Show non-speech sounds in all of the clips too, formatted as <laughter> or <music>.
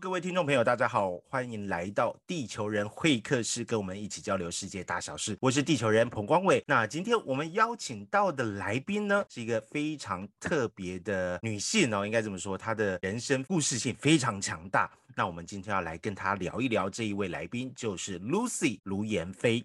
各位听众朋友，大家好，欢迎来到地球人会客室，跟我们一起交流世界大小事。我是地球人彭光伟。那今天我们邀请到的来宾呢，是一个非常特别的女性哦，应该这么说，她的人生故事性非常强大。那我们今天要来跟她聊一聊，这一位来宾就是 Lucy 卢妍霏。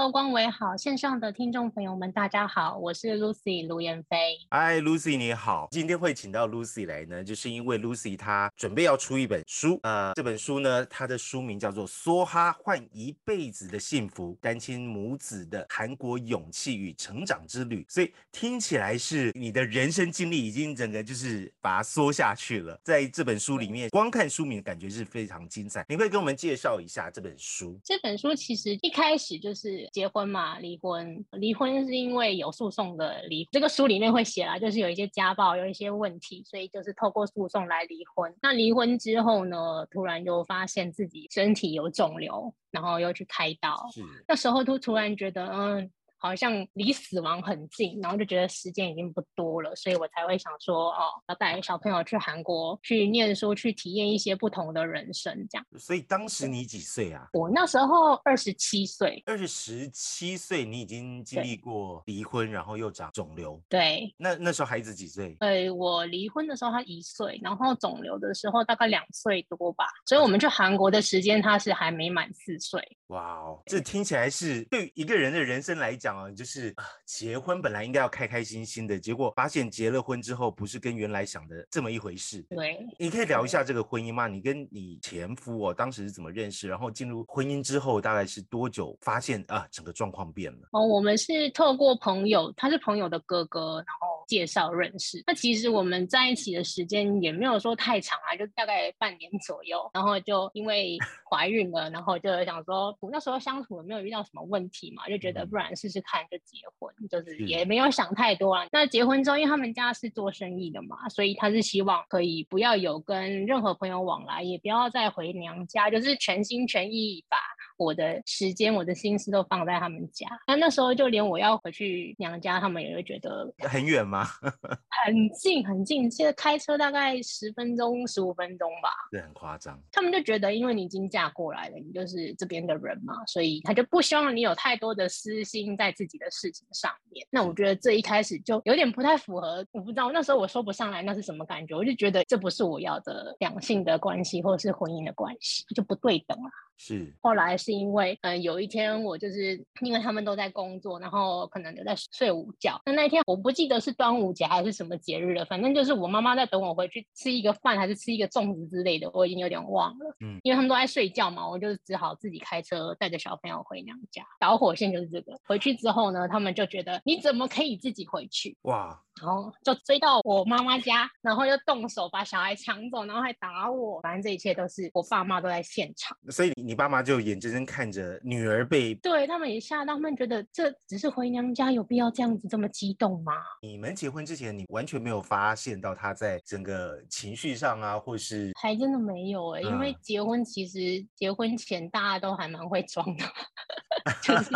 Hello，光伟好，线上的听众朋友们，大家好，我是 Lucy 卢妍霏。嗨，Lucy 你好，今天会请到 Lucy 来呢，就是因为 Lucy 她准备要出一本书，呃，这本书呢，它的书名叫做《梭哈换一辈子的幸福：单亲母子的韩国勇气与成长之旅》，所以听起来是你的人生经历已经整个就是把它缩下去了。在这本书里面，光看书名感觉是非常精彩。你会跟我们介绍一下这本书？这本书其实一开始就是。结婚嘛，离婚，离婚是因为有诉讼的离。这个书里面会写啦，就是有一些家暴，有一些问题，所以就是透过诉讼来离婚。那离婚之后呢，突然又发现自己身体有肿瘤，然后又去开刀。那时候都突然觉得，嗯。好像离死亡很近，然后就觉得时间已经不多了，所以我才会想说，哦，要带小朋友去韩国去念书，去体验一些不同的人生，这样。所以当时你几岁啊？我那时候二十七岁。二十七岁，你已经经历过离婚，然后又长肿瘤。对。那那时候孩子几岁？呃，我离婚的时候他一岁，然后肿瘤的时候大概两岁多吧。所以我们去韩国的时间他是还没满四岁。哇哦，这听起来是对一个人的人生来讲。啊，就是啊，结婚本来应该要开开心心的，结果发现结了婚之后不是跟原来想的这么一回事。对，你可以聊一下这个婚姻吗？你跟你前夫哦，当时是怎么认识？然后进入婚姻之后大概是多久发现啊，整个状况变了？哦，我们是透过朋友，他是朋友的哥哥，然后介绍认识。那其实我们在一起的时间也没有说太长啊，就大概半年左右。然后就因为怀孕了，然后就想说，那时候相处没有遇到什么问题嘛，就觉得不然试试。看就结婚，就是也没有想太多啊。那结婚之后，因为他们家是做生意的嘛，所以他是希望可以不要有跟任何朋友往来，也不要再回娘家，就是全心全意把。我的时间，我的心思都放在他们家。那那时候就连我要回去娘家，他们也会觉得很远吗？<laughs> 很近很近，现在开车大概十分钟、十五分钟吧。这很夸张。他们就觉得，因为你已经嫁过来了，你就是这边的人嘛，所以他就不希望你有太多的私心在自己的事情上面。那我觉得这一开始就有点不太符合，我不知道那时候我说不上来那是什么感觉，我就觉得这不是我要的两性的关系，或者是婚姻的关系，就不对等了。是，后来是因为，嗯，有一天我就是因为他们都在工作，然后可能就在睡午觉。那那天我不记得是端午节还是什么节日了，反正就是我妈妈在等我回去吃一个饭，还是吃一个粽子之类的，我已经有点忘了。嗯，因为他们都在睡觉嘛，我就只好自己开车带着小朋友回娘家。导火线就是这个。回去之后呢，他们就觉得你怎么可以自己回去？哇！然后就追到我妈妈家，然后又动手把小孩抢走，然后还打我。反正这一切都是我爸妈都在现场。所以你爸妈就眼睁睁看着女儿被……对他们也吓到，他们觉得这只是回娘家，有必要这样子这么激动吗？你们结婚之前，你完全没有发现到他在整个情绪上啊，或是……还真的没有哎，因为结婚其实结婚前大家都还蛮会装的，<laughs> 就是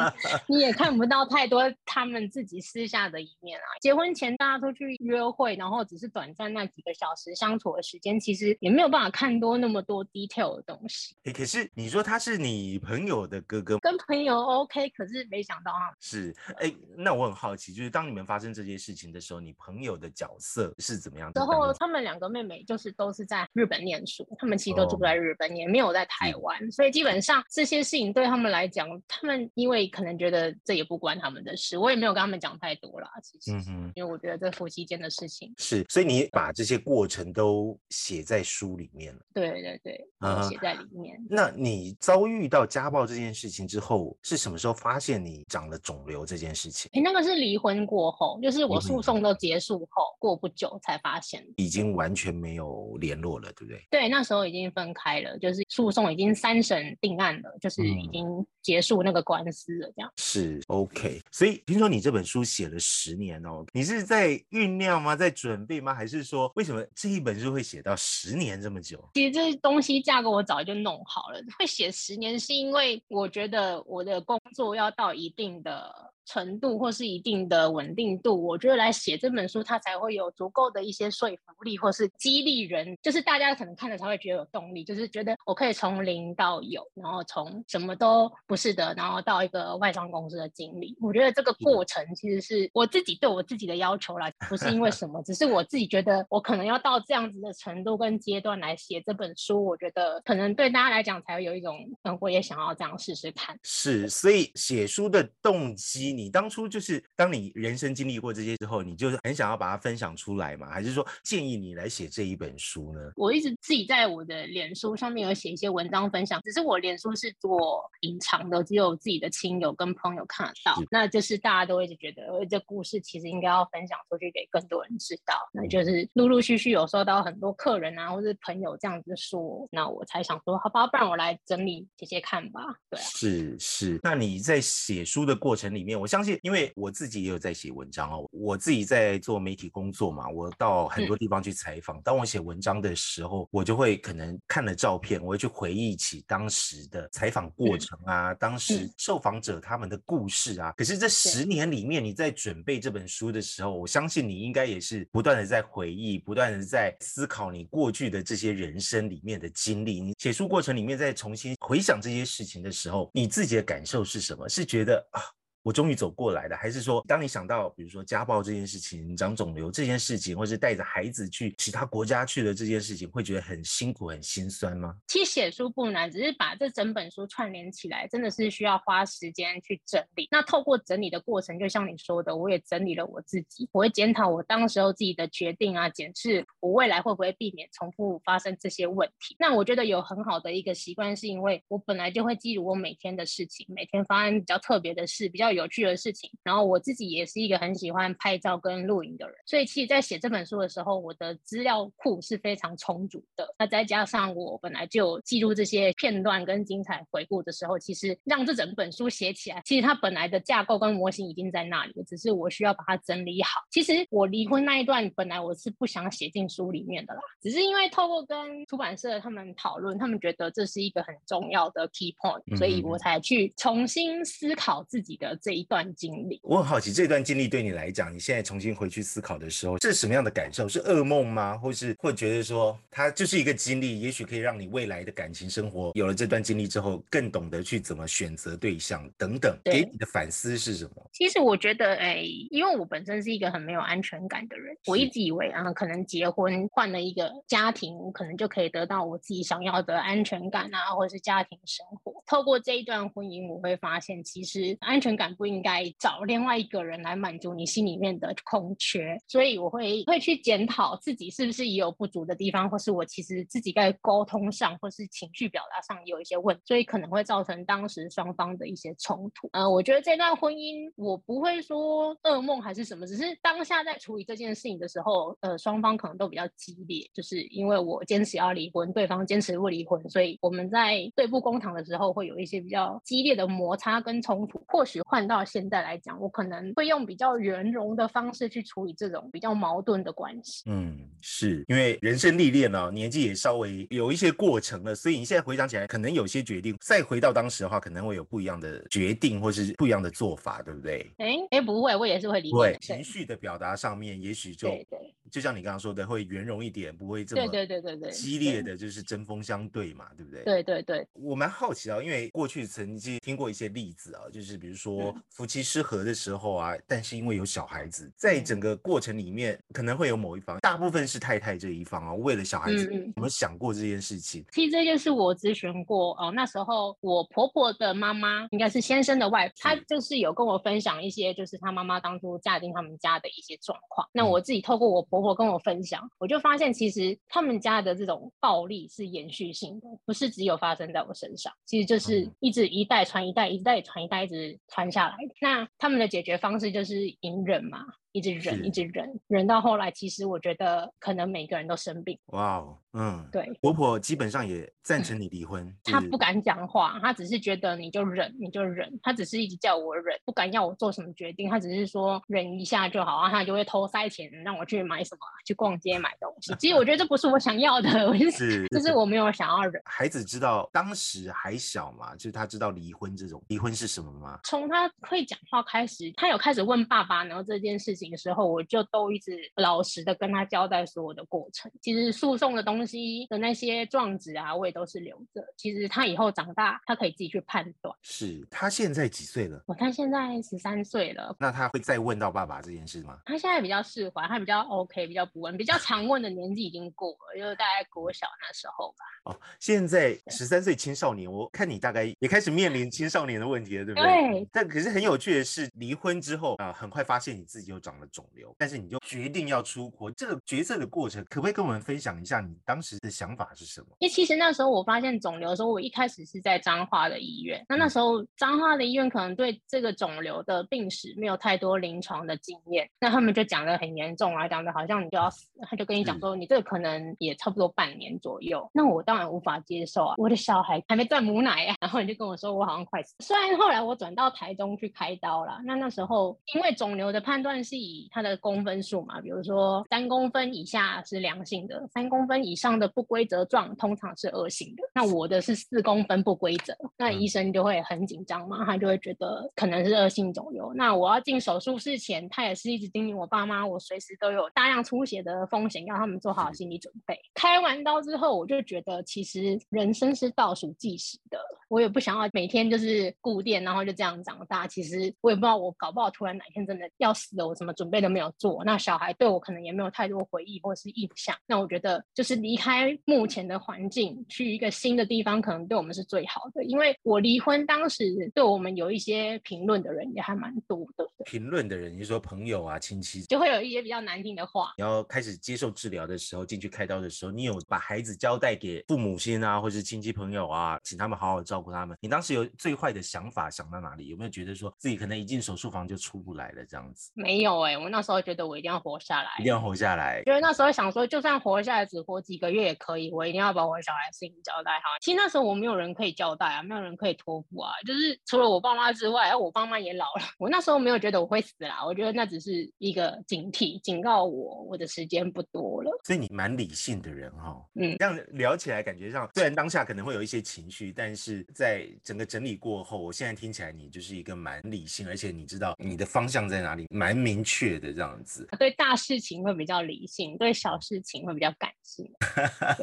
你也看不到太多他们自己私下的一面啊。结婚前大。出去约会，然后只是短暂那几个小时相处的时间，其实也没有办法看多那么多 detail 的东西。哎，可是你说他是你朋友的哥哥，跟朋友 OK，可是没想到啊。是，哎，那我很好奇，就是当你们发生这件事情的时候，你朋友的角色是怎么样？然后他们两个妹妹就是都是在日本念书，他们其实都住在日本，也没有在台湾，所以基本上这些事情对他们来讲，他们因为可能觉得这也不关他们的事，我也没有跟他们讲太多啦。其实，因为我觉得。夫妻间的事情是，所以你把这些过程都写在书里面了。对对对，写在里面。那你遭遇到家暴这件事情之后，是什么时候发现你长了肿瘤这件事情？哎，那个是离婚过后，就是我诉讼都结束后，过不久才发现，已经完全没有联络了，对不对？对，那时候已经分开了，就是诉讼已经三审定案了，就是已经结束那个官司了，这样。是 OK，所以听说你这本书写了十年哦，你是在在酝酿吗？在准备吗？还是说为什么这一本书会写到十年这么久？其实这东西架构我早就弄好了，会写十年是因为我觉得我的工作要到一定的。程度或是一定的稳定度，我觉得来写这本书，它才会有足够的一些说服力，或是激励人，就是大家可能看了才会觉得有动力，就是觉得我可以从零到有，然后从什么都不是的，然后到一个外商公司的经理。我觉得这个过程其实是我自己对我自己的要求啦，不是因为什么，只是我自己觉得我可能要到这样子的程度跟阶段来写这本书，我觉得可能对大家来讲才会有一种，嗯，我也想要这样试试看。是，所以写书的动机。你当初就是当你人生经历过这些之后，你就是很想要把它分享出来嘛？还是说建议你来写这一本书呢？我一直自己在我的脸书上面有写一些文章分享，只是我脸书是做隐藏的，只有自己的亲友跟朋友看得到。那就是大家都一直觉得这故事其实应该要分享出去给更多人知道。那就是陆陆续续有收到很多客人啊，或是朋友这样子说，那我才想说，好吧，不然我来整理写写看吧。对，是是。那你在写书的过程里面，我。相信，因为我自己也有在写文章哦，我自己在做媒体工作嘛，我到很多地方去采访。当我写文章的时候，我就会可能看了照片，我会去回忆起当时的采访过程啊，当时受访者他们的故事啊。可是这十年里面，你在准备这本书的时候，我相信你应该也是不断的在回忆，不断的在思考你过去的这些人生里面的经历。你写书过程里面再重新回想这些事情的时候，你自己的感受是什么？是觉得啊？我终于走过来了，还是说，当你想到，比如说家暴这件事情、长肿瘤这件事情，或是带着孩子去其他国家去的这件事情，会觉得很辛苦、很心酸吗？其实写书不难，只是把这整本书串联起来，真的是需要花时间去整理。那透过整理的过程，就像你说的，我也整理了我自己，我会检讨我当时候自己的决定啊，检视我未来会不会避免重复发生这些问题。那我觉得有很好的一个习惯，是因为我本来就会记录我每天的事情，每天发生比较特别的事，比较。有趣的事情，然后我自己也是一个很喜欢拍照跟录影的人，所以其实，在写这本书的时候，我的资料库是非常充足的。那再加上我本来就记录这些片段跟精彩回顾的时候，其实让这整本书写起来，其实它本来的架构跟模型已经在那里了，只是我需要把它整理好。其实我离婚那一段，本来我是不想写进书里面的啦，只是因为透过跟出版社他们讨论，他们觉得这是一个很重要的 key point，所以我才去重新思考自己的。这一段经历，我很好奇，这段经历对你来讲，你现在重新回去思考的时候，是什么样的感受？是噩梦吗？或是会觉得说，它就是一个经历，也许可以让你未来的感情生活有了这段经历之后，更懂得去怎么选择对象等等。给你的反思是什么？其实我觉得，哎，因为我本身是一个很没有安全感的人，我一直以为啊，可能结婚换了一个家庭，可能就可以得到我自己想要的安全感啊，或者是家庭生活。透过这一段婚姻，我会发现，其实安全感。不应该找另外一个人来满足你心里面的空缺，所以我会会去检讨自己是不是也有不足的地方，或是我其实自己在沟通上或是情绪表达上也有一些问，所以可能会造成当时双方的一些冲突。呃，我觉得这段婚姻我不会说噩梦还是什么，只是当下在处理这件事情的时候，呃，双方可能都比较激烈，就是因为我坚持要离婚，对方坚持不离婚，所以我们在对簿公堂的时候会有一些比较激烈的摩擦跟冲突，或许换。到现在来讲，我可能会用比较圆融的方式去处理这种比较矛盾的关系。嗯，是因为人生历练呢，年纪也稍微有一些过程了，所以你现在回想起来，可能有些决定再回到当时的话，可能会有不一样的决定，或是不一样的做法，对不对？哎哎，不会，我也是会理解。情绪的表达上面，也许就对对。就像你刚刚说的，会圆融一点，不会这么对对对对对激烈的就是针锋相对嘛，对不对？对对对。我蛮好奇啊，因为过去曾经听过一些例子啊，就是比如说夫妻失和的时候啊，但是因为有小孩子，在整个过程里面可能会有某一方，大部分是太太这一方啊，为了小孩子，有没有想过这件事情？其实这件事我咨询过哦，那时候我婆婆的妈妈应该是先生的外婆，她就是有跟我分享一些，就是她妈妈当初嫁进他们家的一些状况。那我自己透过我婆婆跟我分享。我就发现，其实他们家的这种暴力是延续性的，不是只有发生在我身上，其实就是一直一代传一代，一代传一代，一直传下来。那他们的解决方式就是隐忍嘛。一直忍，一直忍，忍到后来，其实我觉得可能每个人都生病。哇哦，嗯，对，婆婆基本上也赞成你离婚，<laughs> 就是他不敢讲话，她只是觉得你就忍，你就忍，她只是一直叫我忍，不敢要我做什么决定，她只是说忍一下就好，然后她就会偷塞钱让我去买什么，去逛街买东西。其实我觉得这不是我想要的，我就是是就是我没有想要忍。孩子知道当时还小嘛，就是他知道离婚这种离婚是什么吗？从他会讲话开始，他有开始问爸爸，然后这件事情的时候，我就都一直老实的跟他交代所有的过程。其实诉讼的东西的那些状纸啊，我也都是留着。其实他以后长大，他可以自己去判断。是他现在几岁了？我他现在十三岁了，那他会再问到爸爸这件事吗？他现在比较释怀，他比较 OK，比较不问，比较常问的年纪已经过了，就是大概国小那时候吧。哦，现在十三岁青少年，我看你大概也开始面临青少年的问题了，对不对？对但可是很有趣的是，离婚之后啊、很快发现你自己又长了肿瘤，但是你就决定要出国，这个决策的过程，可不可以跟我们分享一下你当时的想法是什么？因为其实那时候我发现肿瘤的时候，我一开始是在彰化的医院。那那嗯时候彰化的医院可能对这个肿瘤的病史没有太多临床的经验，那他们就讲的很严重啊，讲的好像你就要死，他就跟你讲说你这个可能也差不多半年左右。那我当然无法接受啊，我的小孩还没断母奶啊，然后你就跟我说我好像快死。虽然后来我转到台中去开刀了，那那时候因为肿瘤的判断是以它的公分数嘛，比如说三公分以下是良性的，三公分以上的不规则状通常是恶性的。那我的是四公分不规则，那嗯医生就会很紧张嘛，他就会觉得可能是恶性肿瘤。那我要进手术室前，他也是一直叮咛我爸妈，我随时都有大量出血的风险，要他们做好心理准备。开完刀之后，我就觉得其实人生是倒数计时的，我也不想要每天就是固定，然后就这样长大。其实我也不知道我搞不好突然哪天真的要死了，我怎么准备都没有做，那小孩对我可能也没有太多回忆或者是印象。那我觉得就是离开目前的环境，去一个新的地方，可能对我们是最好的。因为我离婚当时对我们有一些评论的人也还蛮多的，评论的人，你说朋友啊、亲戚，就会有一些比较难听的话。你要开始接受治疗的时候，进去开刀的时候，你有把孩子交代给父母亲啊，或是亲戚朋友啊，请他们好好照顾他们。你当时有最坏的想法想到哪里？有没有觉得说自己可能一进手术房就出不来了这样子？没有哎、我那时候觉得我一定要活下来，一定要活下来。因为那时候想说，就算活下来只活几个月也可以，我一定要把我小孩的事情交代好。其实那时候我没有人可以交代啊，没有人可以托付啊，就是除了我爸妈之外，然后我爸妈也老了，<laughs> 我那时候没有觉得我会死啦，我觉得那只是一个警惕，警告我我的时间不多了。所以你蛮理性的人哈、嗯这样聊起来感觉上，虽然当下可能会有一些情绪，但是在整个整理过后，我现在听起来你就是一个蛮理性，而且你知道你的方向在哪里，蛮明确的这样子。对大事情会比较理性，对小事情会比较感性。<laughs>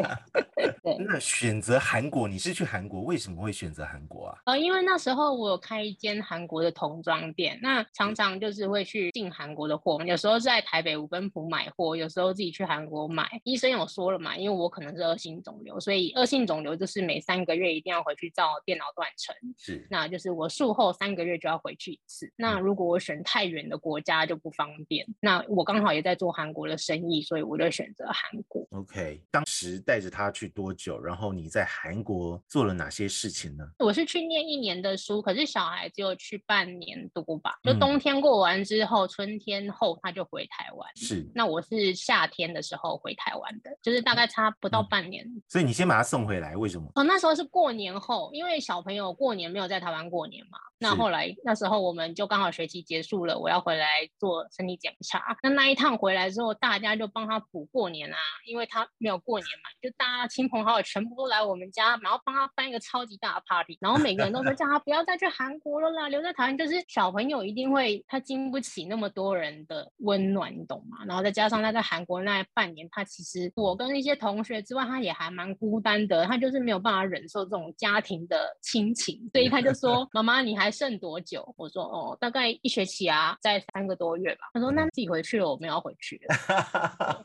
对 <laughs> 对。那选择韩国，你是去韩国，为什么会选择韩国啊？呃，因为那时候我有开一间韩国的童装店，那常常就是会去进韩国的货，有时候在台北五分埔买货，有时候自己去韩国买。医生有说了嘛，因为我可能是恶性肿瘤，所以恶性肿瘤就是每三个月一定要回去照电脑断层，是那就是我术后三个月就要回去一次。那嗯如果我选太远的国家就不方便，那我刚好也在做韩国的生意，所以我就选择韩国。OK，当时带着他去多久？然后你在韩国做了哪些事情呢？我是去念一年的书，可是小孩只有去半年多吧。就嗯冬天过完之后，春天后他就回台湾。是，那我是夏天的时候回台湾的，就是大概差不到嗯半年。所以你先把他送回来，为什么？哦，那时候是过年后，因为小朋友过年没有在台湾过年嘛。那后来那时候我们就刚好学期结束了，我要回来做身体检查。那那一趟回来之后，大家就帮他补过年啊，因为他没有过年嘛，就大家亲朋好友全部都来我们家，然后帮他办一个超级大的 party，然后每个人都说 <laughs> 叫他不要再去韩国了啦，留在台湾。就是小朋友一定会他经不起那么多人的温暖，你懂吗？然后再加上他在韩国那半年，他其实我跟一些同学之外，他也还蛮孤单的，他就是没有办法忍受这种家庭的亲情，所以他就说：“ <laughs> 妈妈，你还剩多久？”我说：“哦，大概一学期啊，在三个多月吧。”他说：“那嗯自己回去了，我们要回去了。<laughs> ”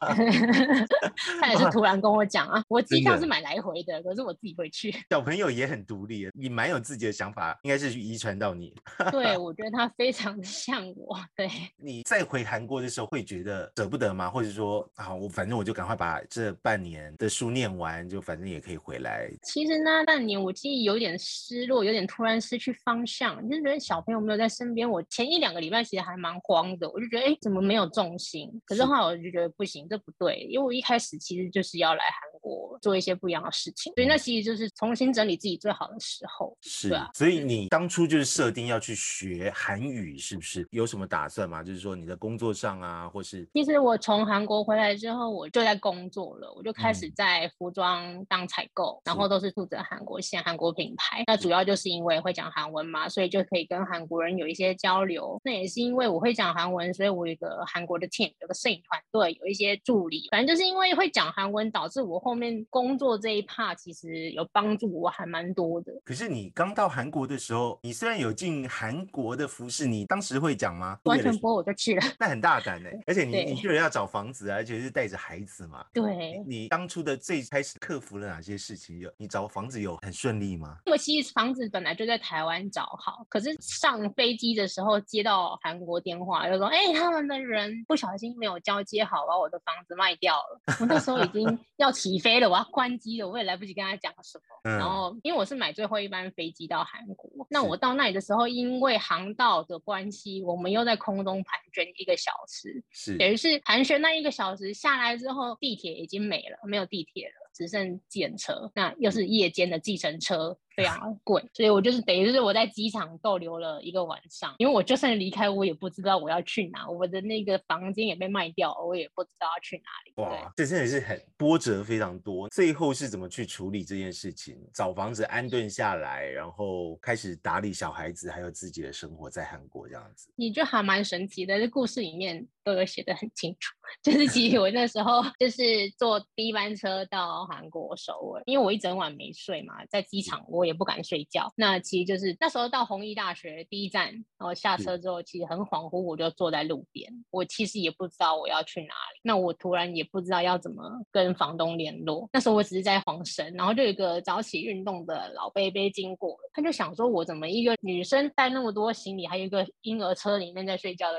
他也是 <laughs> 突然跟我讲啊，我机票是买来回的，可是我自己回去。小朋友也很独立，你蛮有自己的想法，应该是遗传到你。对，<laughs> 我觉得他非常的像我。对，你再回韩国的时候，会觉得舍不得吗？或者说，啊，我反正我就赶快把这半年的书念完，就反正也可以回来。其实那半年我记忆有有点失落，有点突然失去方向，就觉得小朋友没有在身边。我前一两个礼拜其实还蛮慌的，我就觉得哎，怎么没有重心？可是后来我就觉得不行，这不对，因为我一开始其实就是要来韩国做一些不一样的事情，所以那其实就是重新整理自己最好的时候。是啊，所以你当初就是设定要去学韩语，是不是？有什么打算吗？就是说你的工作上啊，或是……其实我从韩国回来之后，我就在工作了，我就开始在服装当采购，然后都是负责韩国线、韩国品牌。那主要就是因为会讲韩文嘛，所以就可以跟韩国人有一些交流。那也是因为我会讲韩文，所以我有一个韩国的 team，有个摄影团队，有一些助理。反正就是因为会讲韩文，导致我后面工作这一 part 其实有帮助我还蛮多的。可是你刚到韩国的时候，你虽然有进韩国的服饰，你当时会讲吗？完全不会，我就去了。<laughs> 那很大胆哎，而且你你去了要找房子，而且是带着孩子嘛。对。你当初的最开始克服了哪些事情？有你找房子有很顺利吗？因为其实房子本来就在台湾找好，可是上飞机的时候接到韩国电话，就说哎，他们的人不小心没有交接好，把我的房子卖掉了。我那时候已经 <laughs> 要起飞了，我要关机了，我也来不及跟他讲什么。然后因为我是买最后一班飞机到韩国，那我到那里的时候，因为航道的关系，我们又在空中盘旋一个小时，是等于是盘旋那一个小时下来之后，地铁已经没了，没有地铁了。只剩检车，那又是夜间的计程车，非常贵，所以我就是等于就是我在机场逗留了一个晚上，因为我就算离开，我也不知道我要去哪，我的那个房间也被卖掉，我也不知道要去哪里。哇，这真的是很波折非常多。最后是怎么去处理这件事情？找房子安顿下来，然后开始打理小孩子，还有自己的生活在韩国这样子。你就还蛮神奇的，这故事里面都有写的很清楚。<laughs> 就是其实我那时候就是坐第一班车到韩国首尔，因为我一整晚没睡嘛，在机场我也不敢睡觉。那其实就是那时候到弘毅大学第一站，然后下车之后其实很恍惚，我就坐在路边，我其实也不知道我要去哪里。那我突然也不知道要怎么跟房东联络。那时候我只是在晃神，然后就有一个早起运动的老贝贝经过，他就想说我怎么一个女生带那么多行李，还有一个婴儿车里面在睡觉的。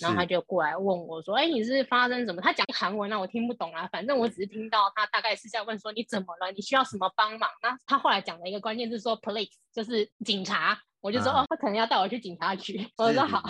然后他就过来问我说：“哎，你是发生什么？”他讲韩文啊，我听不懂啊。反正我只是听到他大概是在问说：“你怎么了？你需要什么帮忙？”那他后来讲的一个关键字说：“police”，就是警察。我就说：“哦，他可能要带我去警察局。<laughs> ”我说：“好。”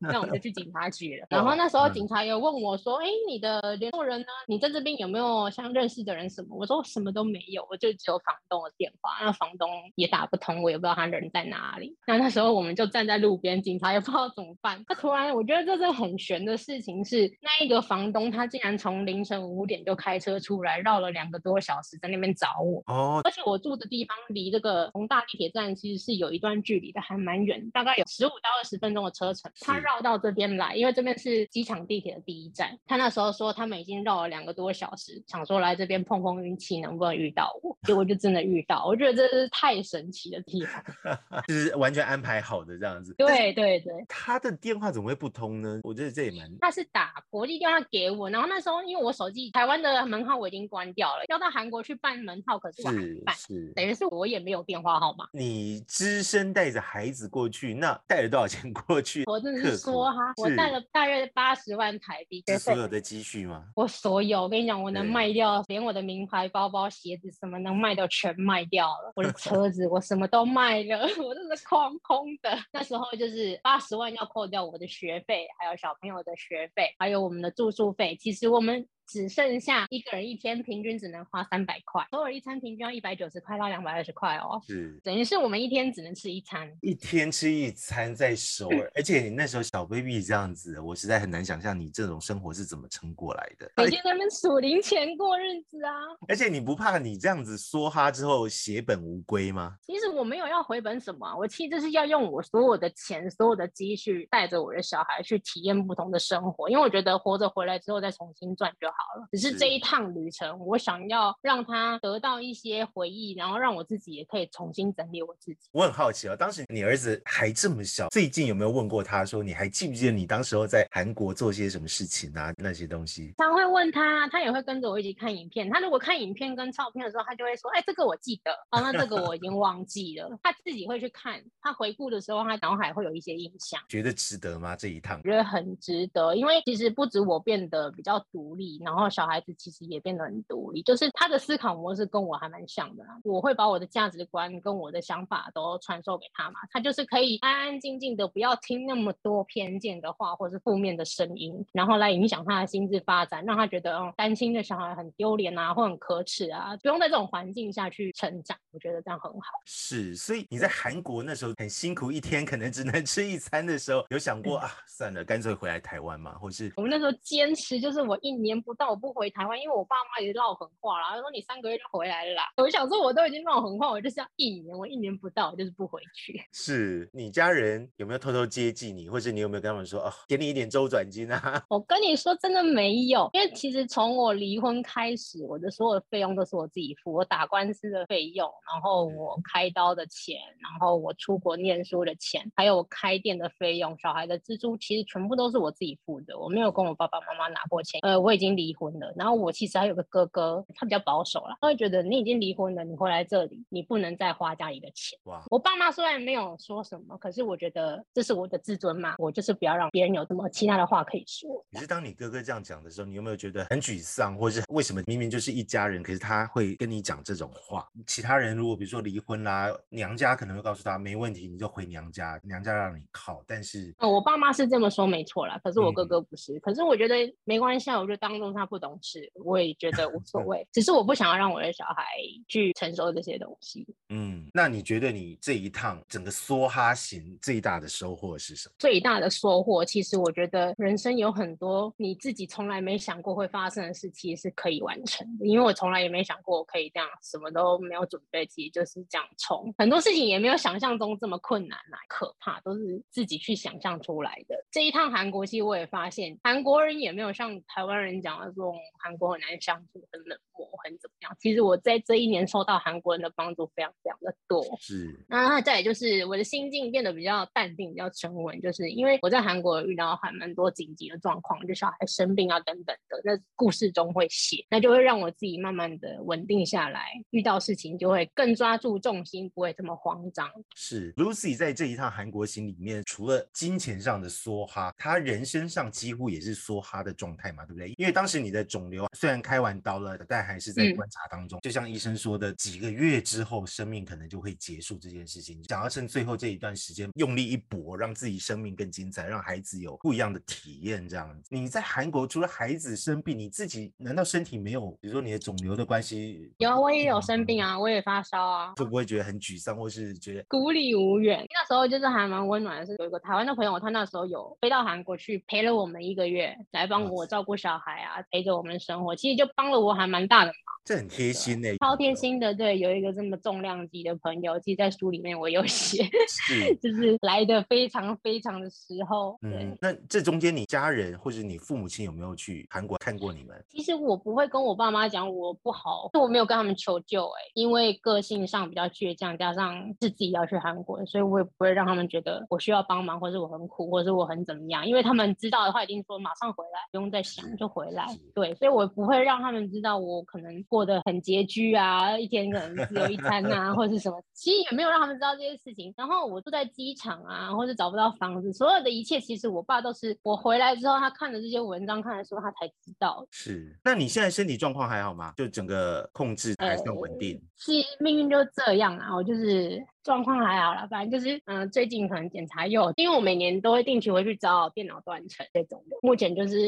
那我就去警察局了。<laughs> 然后那时候警察也问我说：“哎，你的联络人呢？你在这边有没有相认识的人什么？”我说：“什么都没有，我就只有房东的电话。那房东也打不通，我也不知道他人在哪里。那那时候我们就站在路边，警察也不知道怎么办。他突然，我觉得这是很悬的事情，是那一个房东他竟然从凌晨五点就开车出来，绕了两个多小时在那边找我。哦，而且我住的地方离这个宏大地铁站其实是有一段距离的，还蛮远，大概有十五到二十分钟的车程。他绕到这边来，因为这边是机场地铁的第一站。他那时候说他们已经绕了两个多小时，想说来这边碰碰运气，能不能遇到我？结果就真的遇到。我觉得这是太神奇的地方，<laughs> 就是完全安排好的这样子。对对对。他的电话怎么会不通呢？我觉得这也蛮……他是打国际电话给我，然后那时候因为我手机台湾的门号我已经关掉了，要到韩国去办门号，可是我还没办，是等于是我也没有电话号码。你只身带着孩子过去，那带了多少钱过去？我真的是说哈。我带了大约八十万台币，是所有的积蓄吗？我所有，我跟你讲，我能卖掉，连我的名牌包包、鞋子什么能卖掉全卖掉了。我的车子我什么都卖了，<laughs> 我真的空空的。那时候就是八十万要扣掉我的学费，还有小朋友的学费，还有我们的住宿费。其实我们。只剩下一个人一天平均只能花三百块，偶尔一餐平均要一百九十块到两百二十块哦，是等于是我们一天只能吃一餐，一天吃一餐在首尔，而且你那时候小 baby 这样子，我实在很难想象你这种生活是怎么撑过来的，每天在那边数零钱过日子啊，而且你不怕你这样子梭哈之后血本无归吗？其实我没有要回本什么，我其实是要用我所有的钱、所有的积蓄，带着我的小孩去体验不同的生活，因为我觉得活着回来之后再重新赚就好。好了，只是这一趟旅程，我想要让他得到一些回忆，然后让我自己也可以重新整理我自己。我很好奇啊，当时你儿子还这么小，最近有没有问过他说，你还记不记得你当时候在韩国做些什么事情啊？那些东西，常会问他，他也会跟着我一起看影片。他如果看影片跟照片的时候，他就会说，哎，这个我记得，哦，那这个我已经忘记了。他自己会去看，他回顾的时候，他脑海会有一些印象。觉得值得吗？这一趟？觉得很值得，因为其实不止我变得比较独立。然后小孩子其实也变得很独立，就是他的思考模式跟我还蛮像的。我会把我的价值观跟我的想法都传授给他嘛，他就是可以安安静静的，不要听那么多偏见的话或是负面的声音，然后来影响他的心智发展，让他觉得嗯单亲的小孩很丢脸啊，或很可耻啊，不用在这种环境下去成长，我觉得这样很好。是，所以你在韩国那时候很辛苦，一天可能只能吃一餐的时候，有想过啊，算了，干脆回来台湾嘛，或是我们那时候坚持，就是我一年不到我不回台湾，因为我爸妈也唠狠话啦，他说你三个月就回来了啦。我想说我都已经唠狠话，我就是要一年，我一年不到我就是不回去。是你家人有没有偷偷接济你，或者你有没有跟他们说哦，给你一点周转金啊？<laughs> 我跟你说真的没有，因为其实从我离婚开始，我的所有费用都是我自己付，我打官司的费用，然后我开刀的钱，然后我出国念书的钱，还有我开店的费用，小孩的支出，其实全部都是我自己付的，我没有跟我爸爸妈妈拿过钱。呃，我已经离婚了，然后我其实还有个哥哥，他比较保守了，他会觉得你已经离婚了，你回来这里，你不能再花家里的钱。哇！我爸妈虽然没有说什么，可是我觉得这是我的自尊嘛，我就是不要让别人有这么其他的话可以说。可是当你哥哥这样讲的时候，你有没有觉得很沮丧，或是为什么明明就是一家人，可是他会跟你讲这种话？其他人如果比如说离婚啦，娘家可能会告诉他没问题，你就回娘家，娘家让你靠。但是，我爸妈是这么说没错啦，可是我哥哥不是。可是我觉得没关系，我就当做他不懂事，我也觉得无所谓。只是我不想要让我的小孩去承受这些东西。嗯，那你觉得你这一趟整个梭哈行最大的收获是什么？最大的收获，其实我觉得人生有很多你自己从来没想过会发生的事，其实是可以完成的。因为我从来也没想过我可以这样，什么都没有准备，其实就是这样冲。很多事情也没有想象中这么困难啊，可怕，都是自己去想象出来的。这一趟韩国，其实我也发现，韩国人也没有像台湾人讲的说韩国很难相处、很冷漠、很怎么样。其实我在这一年受到韩国人的帮助非常非常的多。是，那再就是我的心境变得比较淡定、比较沉稳，就是因为我在韩国遇到还蛮多紧急的状况，就小孩生病啊等等的，那故事中会写，那就会让我自己慢慢的稳定下来，遇到事情就会更抓住重心，不会这么慌张。是，Lucy 在这一趟韩国行里面，除了金钱上的梭哈，他人生上几乎也是梭哈的状态嘛，对不对？因为当时你的肿瘤虽然开完刀了，但还是在观察当中。就像医生说的，几个月之后生命可能就会结束这件事情。想要趁最后这一段时间用力一搏，让自己生命更精彩，让孩子有不一样的体验。这样子，你在韩国除了孩子生病，你自己难道身体没有？比如说你的肿瘤的关系？有，我也有生病啊，我也发烧啊。会不会觉得很沮丧，或是觉得孤立无援？那时候就是还蛮温暖的，是有一个台湾的朋友，他那时候有飞到韩国去陪了我们一个月，来帮我照顾小孩啊，陪着我们生活，其实就帮了我还蛮大的忙。这很贴心呢，超贴心的。对，有一个这么重量级的朋友，其实在书里面我有写，是 <laughs> 就是来的非常非常的时候。嗯，那这中间你家人或者你父母亲有没有去韩国看过你们？其实我不会跟我爸妈讲我不好，我没有跟他们求救。哎，因为个性上比较倔强，加上是自己要去韩国，所以我也不会让他们觉得我需要帮忙，或者我很苦，或者是我很怎么样。因为他们知道的话，一定说马上回来，不用再想就回来。对，所以我不会让他们知道我可能。过得很拮据啊，一天可能只有一餐啊，<laughs> 或者是什么，其实也没有让他们知道这些事情。然后我住在机场啊，或者找不到房子，所有的一切，其实我爸都是我回来之后，他看了这些文章，看的时候他才知道。是，那你现在身体状况还好吗？就整个控制还算稳定？是命运就这样啊，我就是状况还好了，反正就是嗯，最近可能检查又，因为我每年都会定期回去找电脑断层这种的，目前就是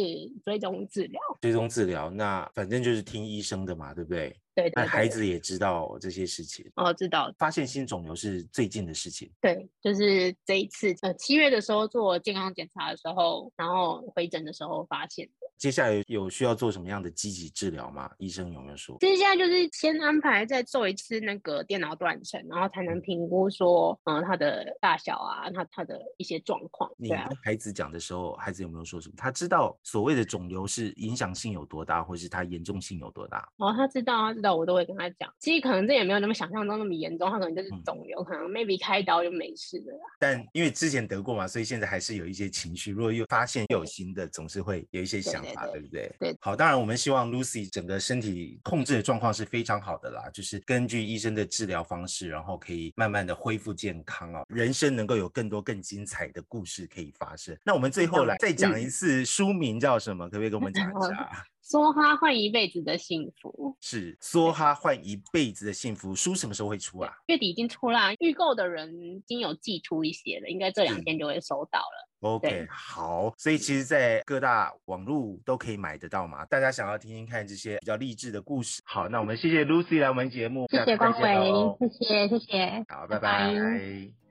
追踪治疗。追踪治疗，那反正就是听医生的嘛。对不对？对，那孩子也知道这些事情哦，知道。发现新肿瘤是最近的事情。对，就是这一次，呃，七月的时候做健康检查的时候，然后回诊的时候发现的。接下来有需要做什么样的积极治疗吗？医生有没有说？其实现在就是先安排再做一次那个电脑断层，然后才能评估说，嗯，他的大小啊，他他的一些状况。你跟孩子讲的时候，孩子有没有说什么？他知道所谓的肿瘤是影响性有多大，或是它严重性有多大？哦，他知道，他知道，我都会跟他讲。其实可能这也没有那么想象中那么严重，他可能就是肿瘤，可能 maybe 开刀就没事了。但因为之前得过嘛，所以现在还是有一些情绪。如果又发现又有新的，总是会有一些想法，对不对？好，当然我们希望 Lucy 整个身体控制的状况是非常好的啦，就是根据医生的治疗方式，然后可以慢慢的恢复健康啊，人生能够有更多更精彩的故事可以发生。那我们最后来再讲一次书名叫什么？可不可以跟我们讲一 <laughs> 下？梭哈换一辈子的幸福，是梭哈换一辈子的幸福书什么时候会出啊？月底已经出啦，预购的人已经有寄出一些了，应该这两天就会收到了。OK，好，所以其实，在各大网络都可以买得到嘛。大家想要听听看这些比较励志的故事，好，那我们谢谢 Lucy 来我们节目，谢谢光辉，谢谢谢谢，好，拜拜。